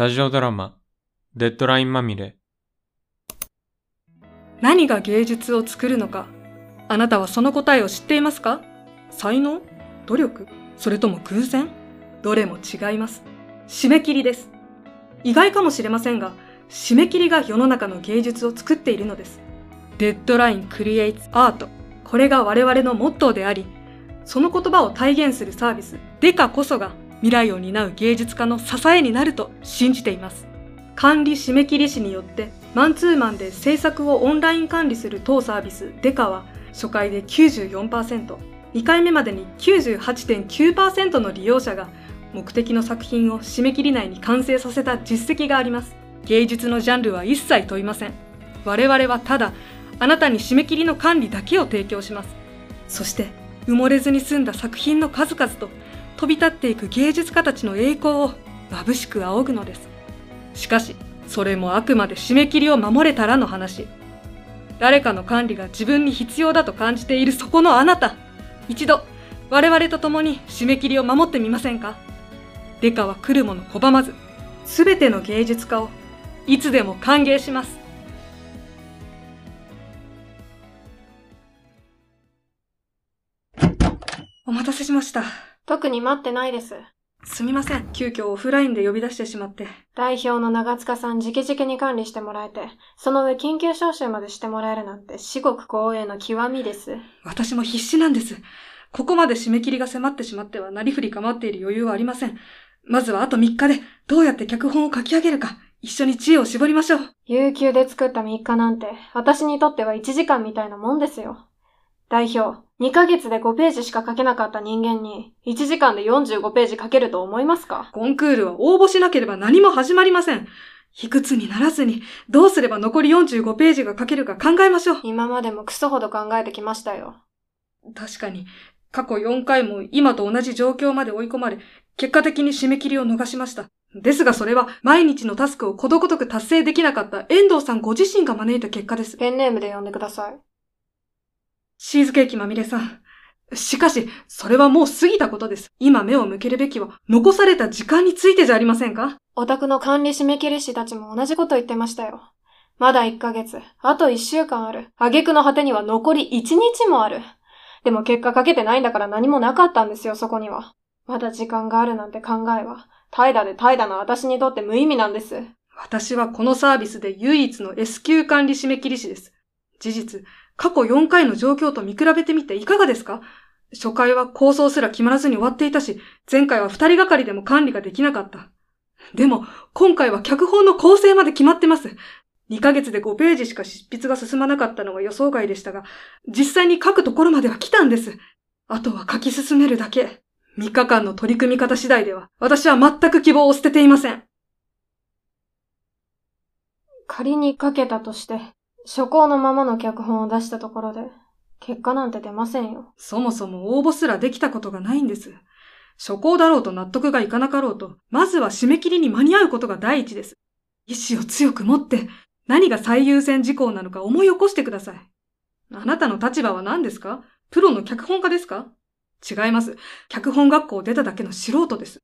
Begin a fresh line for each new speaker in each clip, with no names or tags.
ラジオドラマ、デッドラインまみれ。
何が芸術を作るのか、あなたはその答えを知っていますか？才能？努力？それとも偶然？どれも違います。締め切りです。意外かもしれませんが、締め切りが世の中の芸術を作っているのです。デッドラインクリエイツアート。これが我々のモットーであり、その言葉を体現するサービス、デカこそが未来を担う芸術家の支えになると信じています。管理締め切り士によってマンツーマンで制作をオンライン管理する当サービスデカは初回で94%、2回目までに98.9%の利用者が目的の作品を締め切り内に完成させた実績があります。芸術のジャンルは一切問いません。我々はただあなたに締め切りの管理だけを提供します。そして埋もれずに済んだ作品の数々と飛び立っていく芸術家たちの栄光を眩しく仰ぐのです。しかし、それもあくまで締め切りを守れたらの話。誰かの管理が自分に必要だと感じているそこのあなた。一度、我々と共に締め切りを守ってみませんか？デカは来るもの拒まず、すべての芸術家をいつでも歓迎します。お待たせしました。
特に待ってないです。
すみません。急遽オフラインで呼び出してしまって。
代表の長塚さん直々に管理してもらえて、その上緊急招集までしてもらえるなんて至極光栄の極みです。
私も必死なんです。ここまで締め切りが迫ってしまってはなりふり構っている余裕はありません。まずはあと3日でどうやって脚本を書き上げるか、一緒に知恵を絞りましょう。
有給で作った3日なんて、私にとっては1時間みたいなもんですよ。代表、2ヶ月で5ページしか書けなかった人間に、1時間で45ページ書けると思いますか？
コンクールは応募しなければ何も始まりません。いくつにならずに、どうすれば残り45ページが書けるか考えましょう。
今までもクソほど考えてきましたよ。
確かに、過去4回も今と同じ状況まで追い込まれ、結果的に締め切りを逃しました。ですがそれは毎日のタスクをことごとく達成できなかった遠藤さんご自身が招いた結果です。
ペンネームで呼んでください。
チーズケーキまみれさん。しかし、それはもう過ぎたことです。今目を向けるべきは、残された時間についてじゃありませんか？
お宅の管理締め切り師たちも同じこと言ってましたよ。まだ1ヶ月、あと1週間ある。挙句の果てには残り1日もある。でも結果かけてないんだから何もなかったんですよ、そこには。まだ時間があるなんて考えは、怠惰で怠惰な私にとって無意味なんです。
私はこのサービスで唯一の S 級管理締め切り師です。事実、過去4回の状況と見比べてみていかがですか？初回は構想すら決まらずに終わっていたし、前回は2人がかりでも管理ができなかった。でも、今回は脚本の構成まで決まってます。2ヶ月で5ページしか執筆が進まなかったのが予想外でしたが、実際に書くところまでは来たんです。あとは書き進めるだけ。3日間の取り組み方次第では、私は全く希望を捨てていません。
仮に書けたとして、初行のままの脚本を出したところで、結果なんて出ませんよ。
そもそも応募すらできたことがないんです。初行だろうと納得がいかなかろうと、まずは締め切りに間に合うことが第一です。意志を強く持って、何が最優先事項なのか思い起こしてください。あなたの立場は何ですか？プロの脚本家ですか？違います。脚本学校を出ただけの素人です。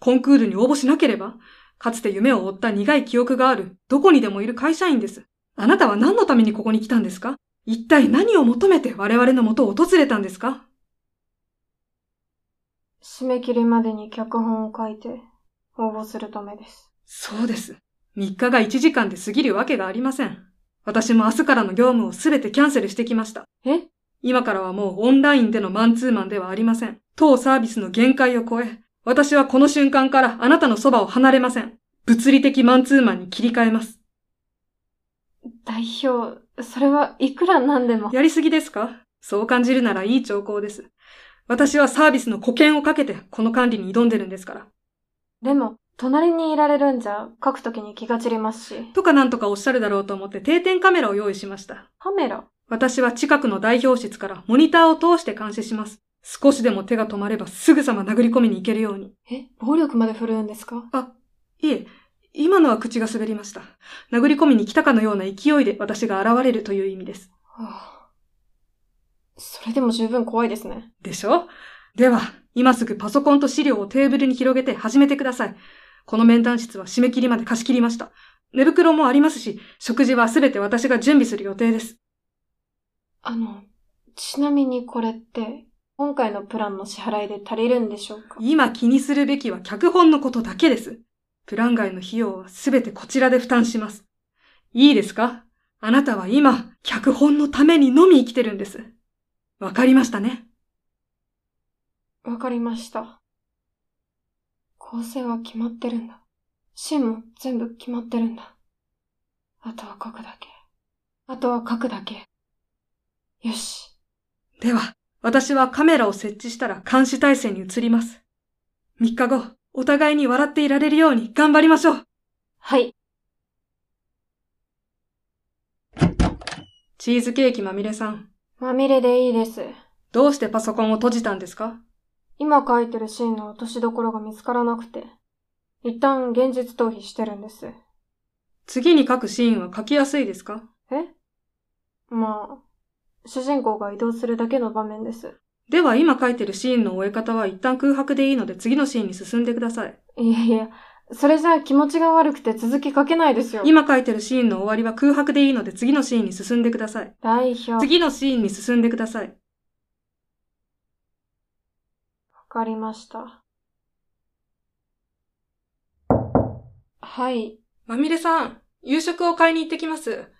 コンクールに応募しなければ、かつて夢を追った苦い記憶がある、どこにでもいる会社員です。あなたは何のためにここに来たんですか？一体何を求めて我々の元を訪れたんですか？
締め切りまでに脚本を書いて、応募するためです。
そうです。3日が1時間で過ぎるわけがありません。私も明日からの業務をすべてキャンセルしてきました。
え？
今からはもうオンラインでのマンツーマンではありません。当サービスの限界を超え、私はこの瞬間からあなたのそばを離れません。物理的マンツーマンに切り替えます。
代表、それはいくらなんでも。
やりすぎですか？そう感じるならいい兆候です。私はサービスの保険をかけてこの管理に挑んでるんですから。
でも、隣にいられるんじゃ、書くときに気が散りますし。
とかなんとかおっしゃるだろうと思って定点カメラを用意しました。
カメラ？
私は近くの代表室からモニターを通して監視します。少しでも手が止まればすぐさま殴り込みに行けるように。
え、暴力まで振るうんですか？
あ、いえ、今のは口が滑りました。殴り込みに来たかのような勢いで私が現れるという意味です。
はあ、それでも十分怖いですね。
でしょ？では、今すぐパソコンと資料をテーブルに広げて始めてください。この面談室は締め切りまで貸し切りました。寝袋もありますし、食事はすべて私が準備する予定です。
あの、ちなみにこれって、今回のプランの支払いで足りるんでしょうか？
今気にするべきは脚本のことだけです。プラン外の費用はすべてこちらで負担します。いいですか？あなたは今、脚本のためにのみ生きてるんです。わかりましたね？
わかりました。構成は決まってるんだ。シーンも全部決まってるんだ。あとは書くだけ。あとは書くだけ。よし。
では、私はカメラを設置したら監視体制に移ります。3日後、お互いに笑っていられるように頑張りましょう。
はい。
チーズケーキまみれさん、
まみれでいいです。
どうしてパソコンを閉じたんですか？
今書いてるシーンの落としどころが見つからなくて、一旦現実逃避してるんです。
次に書くシーンは書きやすいですか？
え？まあ、主人公が移動するだけの場面です。
では今書いてるシーンの終え方は一旦空白でいいので次のシーンに進んでください。
いやいや、それじゃあ気持ちが悪くて続き書けないですよ。
今書いてるシーンの終わりは空白でいいので次のシーンに進んでください。
代表。わ
次のシーンに進んでください。
かりました。はい。
まみれさん、夕食を買いに行ってきます。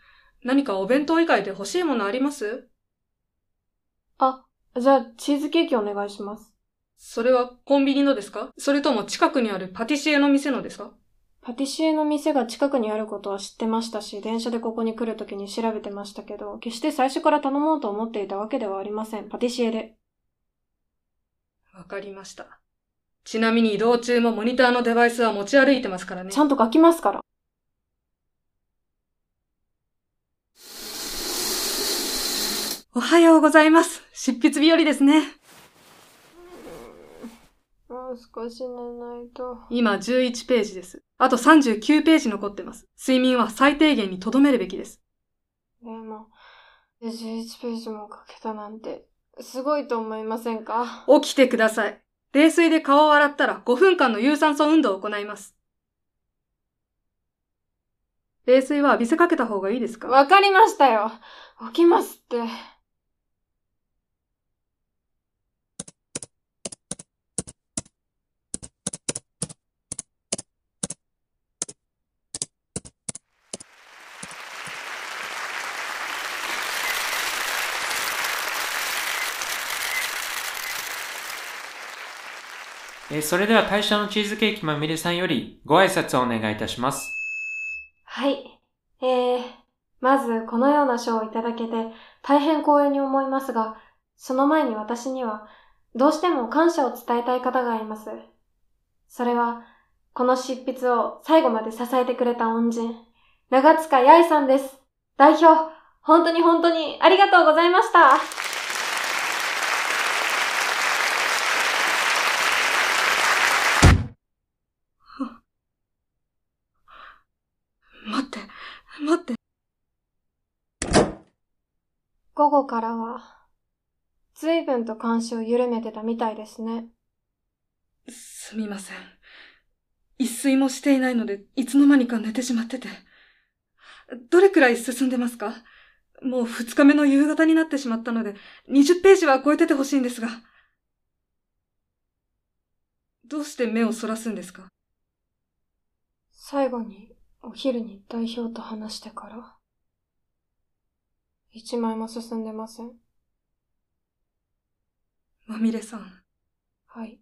何かお弁当以外で欲しいものあります？
あ、じゃあチーズケーキお願いします。
それはコンビニのですか？それとも近くにあるパティシエの店のですか？
パティシエの店が近くにあることは知ってましたし、電車でここに来るときに調べてましたけど、決して最初から頼もうと思っていたわけではありません。パティシエで。
わかりました。ちなみに移動中もモニターのデバイスは持ち歩いてますからね。
ちゃんと書きますから。
おはようございます。執筆日和ですね。
もう少し寝ないと。
今11ページです。あと39ページ残ってます。睡眠は最低限に留めるべきです。
でも、11ページも書けたなんて、すごいと思いませんか？
起きてください。冷水で顔を洗ったら5分間の有酸素運動を行います。冷水は浴びせかけた方がいいですか？
わかりましたよ。起きますって。
えそれでは対象のチーズケーキまみれさんよりご挨拶をお願いいたします。
はい。えー、まずこのような賞をいただけて大変光栄に思いますが、その前に私にはどうしても感謝を伝えたい方がいます。それは、この執筆を最後まで支えてくれた恩人、長塚八重さんです。代表、本当に本当にありがとうございました。
待って、待って。
午後からは、随分と監視を緩めてたみたいですね。
すみません。一睡もしていないので、いつの間にか寝てしまってて。どれくらい進んでますか？もう二日目の夕方になってしまったので、20ページは超えててほしいんですが。どうして目をそらすんですか？
最後にお昼に代表と話してから、一枚も進んでません。
まみれさん、
はい。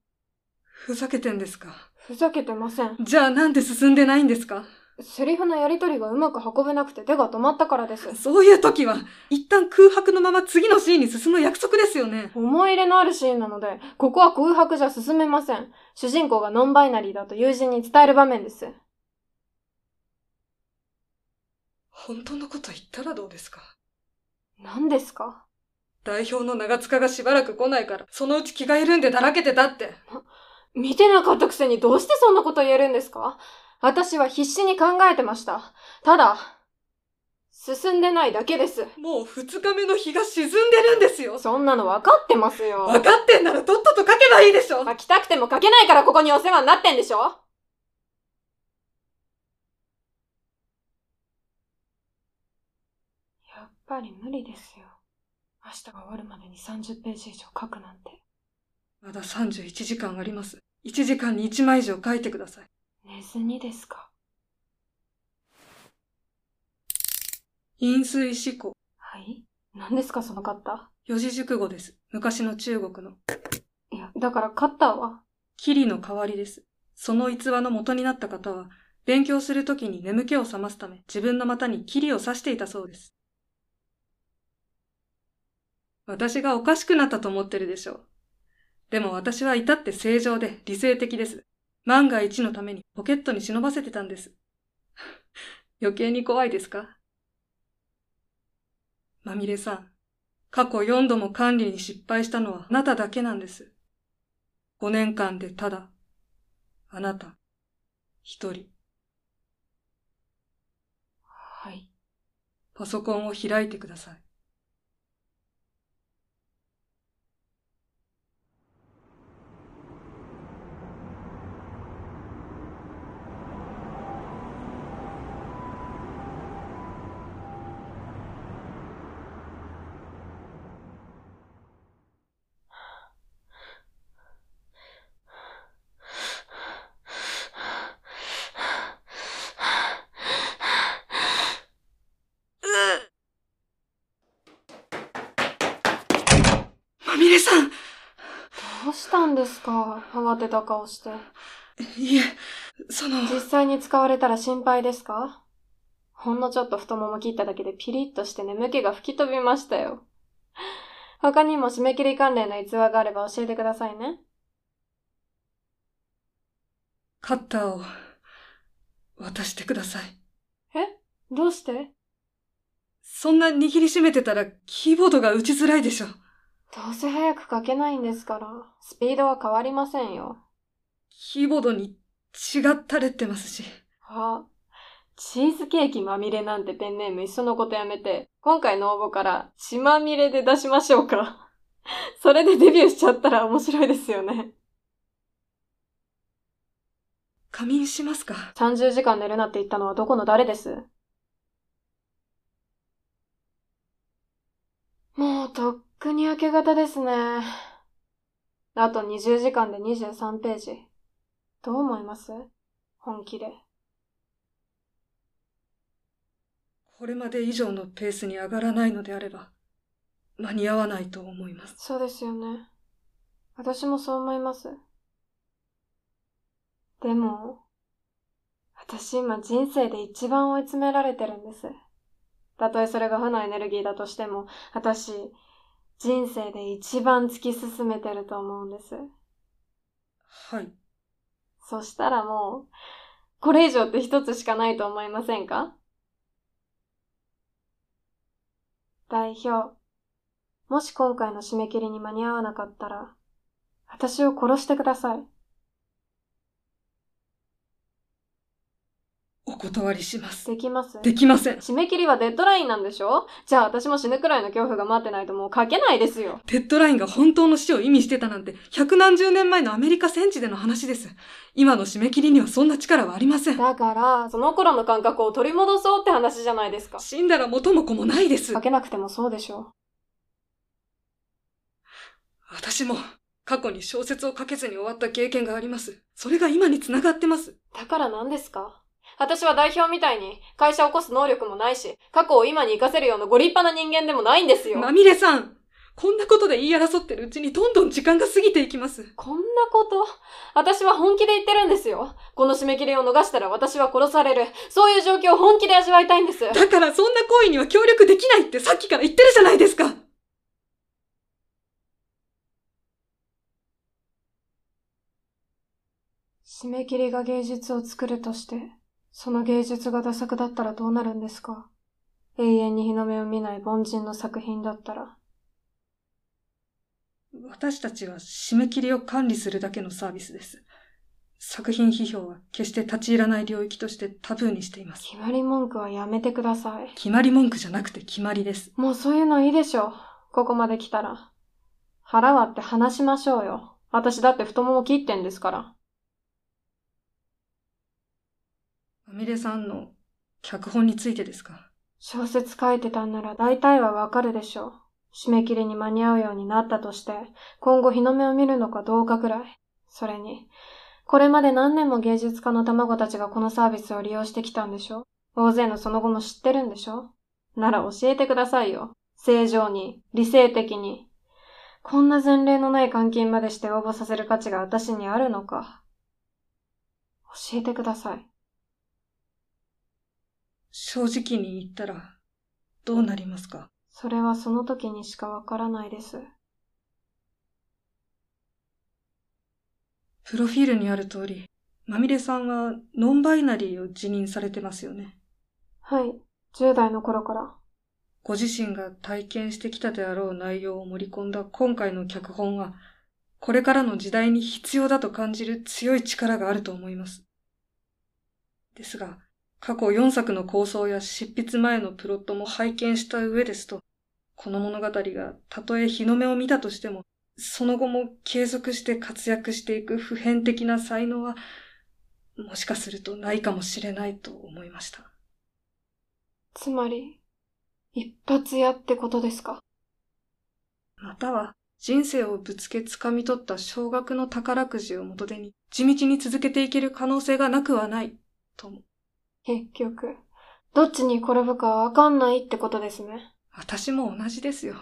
ふざけてんですか？
ふざけてません。
じゃあなんで進んでないんですか？
セリフのやりとりがうまく運べなくて手が止まったからです。
そういう時は、一旦空白のまま次のシーンに進む約束ですよね。
思い入れのあるシーンなので、ここは空白じゃ進めません。主人公がノンバイナリーだと友人に伝える場面です。
本当のこと言ったらどうですか？
何ですか？
代表の長塚がしばらく来ないから、そのうち気が緩んでだらけてたって。
見てなかったくせにどうしてそんなこと言えるんですか？私は必死に考えてました。ただ、進んでないだけです。
もう二日目の日が沈んでるんですよ。
そんなの分かってますよ。
分かってんならとっとと書けばいいでしょ
書きたくても書けないからここにお世話になってんでしょやっぱり無理ですよ。明日が終わるまでに30ページ以上書くなんて。
まだ31時間あります。1時間に1枚以上書いてください。
寝ずにですか？
飲水思考。
はい？何ですかそのカッタ
四字熟語です。昔の中国の。
ーいや、だからカッターは
霧の代わりです。その逸話の元になった方は、勉強するときに眠気を覚ますため、自分の股に霧を刺していたそうです。私がおかしくなったと思ってるでしょう。でも私は至って正常で理性的です。万が一のためにポケットに忍ばせてたんです。余計に怖いですか？まみれさん、過去4度も管理に失敗したのはあなただけなんです。5年間でただ、あなた、一人、
はい。
パソコンを開いてください。みれさん
どうしたんですか？慌てた顔して。
いえ、その、
実際に使われたら心配ですか？ほんのちょっと太もも切っただけでピリッとして眠気が吹き飛びましたよ。他にも締め切り関連の逸話があれば教えてくださいね。
カッターを渡してください。
え？どうして？
そんな握りしめてたらキーボードが打ちづらいでしょ。
どうせ早く書けないんですから、スピードは変わりませんよ。
キーボードに血が垂れてますし。
あ、チーズケーキまみれなんてペンネームいっそのことやめて、今回の応募から血まみれで出しましょうか。それでデビューしちゃったら面白いですよね。
仮眠しますか
30時間寝るなって言ったのはどこの誰です？もうとっくに明け方ですね。あと20時間で23ページ。どう思います？本気で。
これまで以上のペースに上がらないのであれば、間に合わないと思います。
そうですよね。私もそう思います。でも、私今人生で一番追い詰められてるんです。たとえそれが負のエネルギーだとしても、私、人生で一番突き進めてると思うんです。
はい。
そしたらもう、これ以上って一つしかないと思いませんか？代表、もし今回の締め切りに間に合わなかったら、私を殺してください。
断りします。
できます？
できません。
締め切りはデッドラインなんでしょ？じゃあ私も死ぬくらいの恐怖が待ってないともう書けないですよ。
デッドラインが本当の死を意味してたなんて、百何十年前のアメリカ戦地での話です。今の締め切りにはそんな力はありません。
だから、その頃の感覚を取り戻そうって話じゃないですか。
死んだら元も子もないです
書。けなくてもそうでしょ
私も、過去に小説を書けずに終わった経験があります。それが今に繋がってます。
だから何ですか？私は代表みたいに会社を起こす能力もないし、過去を今に活かせるようなご立派な人間でもないんですよ。
まみれさんこんなことで言い争ってるうちにどんどん時間が過ぎていきます。
こんなこと？私は本気で言ってるんですよ。この締め切りを逃したら私は殺される。そういう状況を本気で味わいたいんです。
だからそんな行為には協力できないってさっきから言ってるじゃないですか
締め切りが芸術を作るとして、その芸術がダ作だったらどうなるんですか？永遠に日の目を見ない凡人の作品だったら。
私たちは締め切りを管理するだけのサービスです。作品批評は決して立ち入らない領域としてタブーにしています。
決まり文句はやめてください。
決まり文句じゃなくて決まりです。
もうそういうのいいでしょ。ここまで来たら。腹割って話しましょうよ。私だって太もも切ってんですから。
まみれさんの脚本についてですか？
小説書いてたんなら大体はわかるでしょう。締め切りに間に合うようになったとして、今後日の目を見るのかどうかくらい。それに、これまで何年も芸術家の卵たちがこのサービスを利用してきたんでしょ大勢のその後も知ってるんでしょなら教えてくださいよ。正常に、理性的に。こんな前例のない監禁までして応募させる価値が私にあるのか。教えてください。
正直に言ったら、どうなりますか？
それはその時にしかわからないです。
プロフィールにある通り、まみれさんはノンバイナリーを辞任されてますよね。
はい。10代の頃から。
ご自身が体験してきたであろう内容を盛り込んだ今回の脚本は、これからの時代に必要だと感じる強い力があると思います。ですが、過去4作の構想や執筆前のプロットも拝見した上ですと、この物語がたとえ日の目を見たとしても、その後も継続して活躍していく普遍的な才能は、もしかするとないかもしれないと思いました。
つまり、一発屋ってことですか？
または、人生をぶつけ掴み取った少額の宝くじを元手に、地道に続けていける可能性がなくはない、とも。
結局、どっちに転ぶかわかんないってことですね。
私も同じですよ。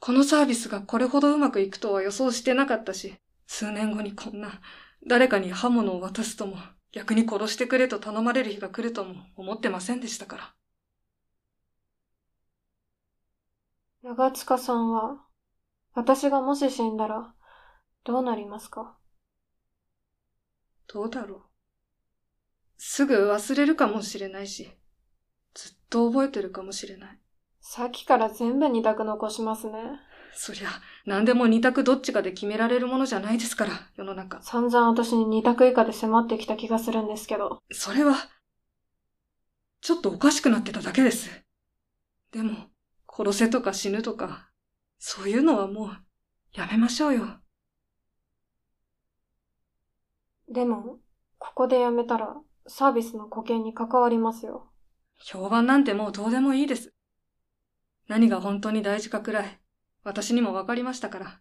このサービスがこれほどうまくいくとは予想してなかったし、数年後にこんな、誰かに刃物を渡すとも、逆に殺してくれと頼まれる日が来るとも思ってませんでしたから。
長塚さんは、私がもし死んだら、どうなりますか？
どうだろう。すぐ忘れるかもしれないし、ずっと覚えてるかもしれない。
さっきから全部二択残しますね。
そりゃ、何でも二択どっちかで決められるものじゃないですから、世の中。
散々私に二択以下で迫ってきた気がするんですけど。
それは、ちょっとおかしくなってただけです。でも、殺せとか死ぬとか、そういうのはもう、やめましょうよ。
でも、ここでやめたら、サービスの保険に関わりますよ。
評判なんてもうどうでもいいです。何が本当に大事かくらい、私にもわかりましたから。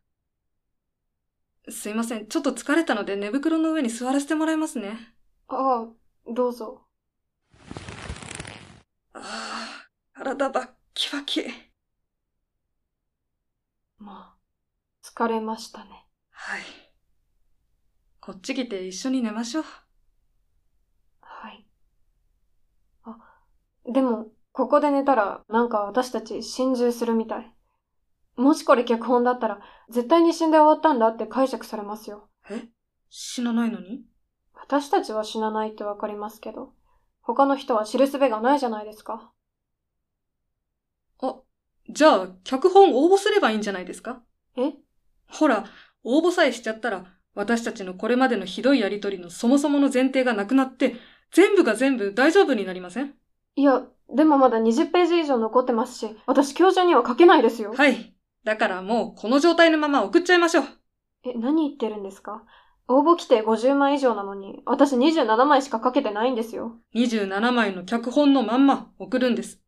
すいません、ちょっと疲れたので寝袋の上に座らせてもらいますね。
ああ、どうぞ。
ああ、体バッキバキ。
まあ、疲れましたね。
はい。こっち来て一緒に寝ましょう。
はい。あ、でも、ここで寝たら、なんか私たち心中するみたい。もしこれ脚本だったら、絶対に死んで終わったんだって解釈されますよ。
え？死なないのに？
私たちは死なないってわかりますけど、他の人は知る術がないじゃないですか。
あ、じゃあ、脚本応募すればいいんじゃないですか？
え？
ほら、応募さえしちゃったら、私たちのこれまでのひどいやりとりのそもそもの前提がなくなって、全部が全部大丈夫になりません？
いや、でもまだ20ページ以上残ってますし、私今日中には書けないですよ。
はい。だからもうこの状態のまま送っちゃいましょう。
え、何言ってるんですか？応募規定50枚以上なのに、私27枚しか書けてないんですよ。
27枚の脚本のまんま送るんです。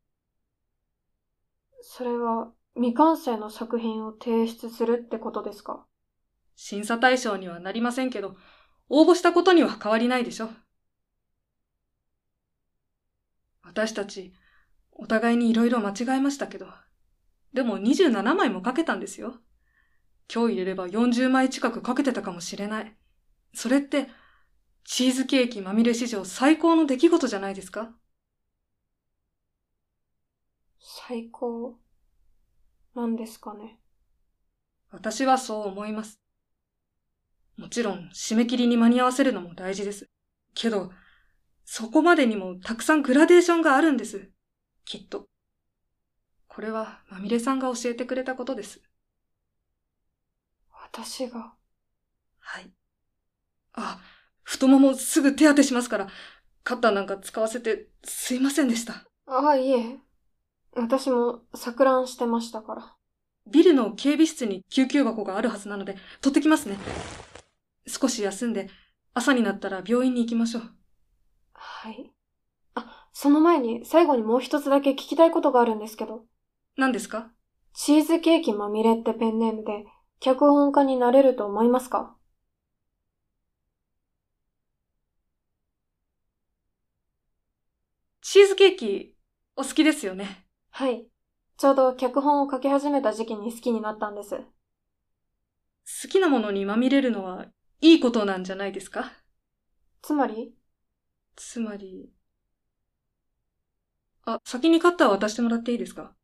それは、未完成の作品を提出するってことですか？
審査対象にはなりませんけど、応募したことには変わりないでしょ。私たち、お互いに色々間違えましたけど、でも27枚も書けたんですよ。今日入れれば40枚近く書けてたかもしれない。それって、チーズケーキまみれ史上最高の出来事じゃないですか？
最高、なんですかね。
私はそう思います。もちろん、締め切りに間に合わせるのも大事です。けど、そこまでにもたくさんグラデーションがあるんです。きっと。これは、まみれさんが教えてくれたことです。
私が？
はい。あ、太ももすぐ手当てしますから、カッターなんか使わせてすいませんでした。
ああ、いえ。私も錯乱してましたから。
ビルの警備室に救急箱があるはずなので、取ってきますね。少し休んで、朝になったら病院に行きましょう。
はい。あ、その前に最後にもう一つだけ聞きたいことがあるんですけど。
何ですか？
チーズケーキまみれってペンネームで脚本家になれると思いますか？
チーズケーキ、お好きですよね？
はい。ちょうど脚本を書き始めた時期に好きになったんです。
好きなものにまみれるのは、いいことなんじゃないですか？
つまり？
つまり、あ、先にカッター渡してもらっていいですか？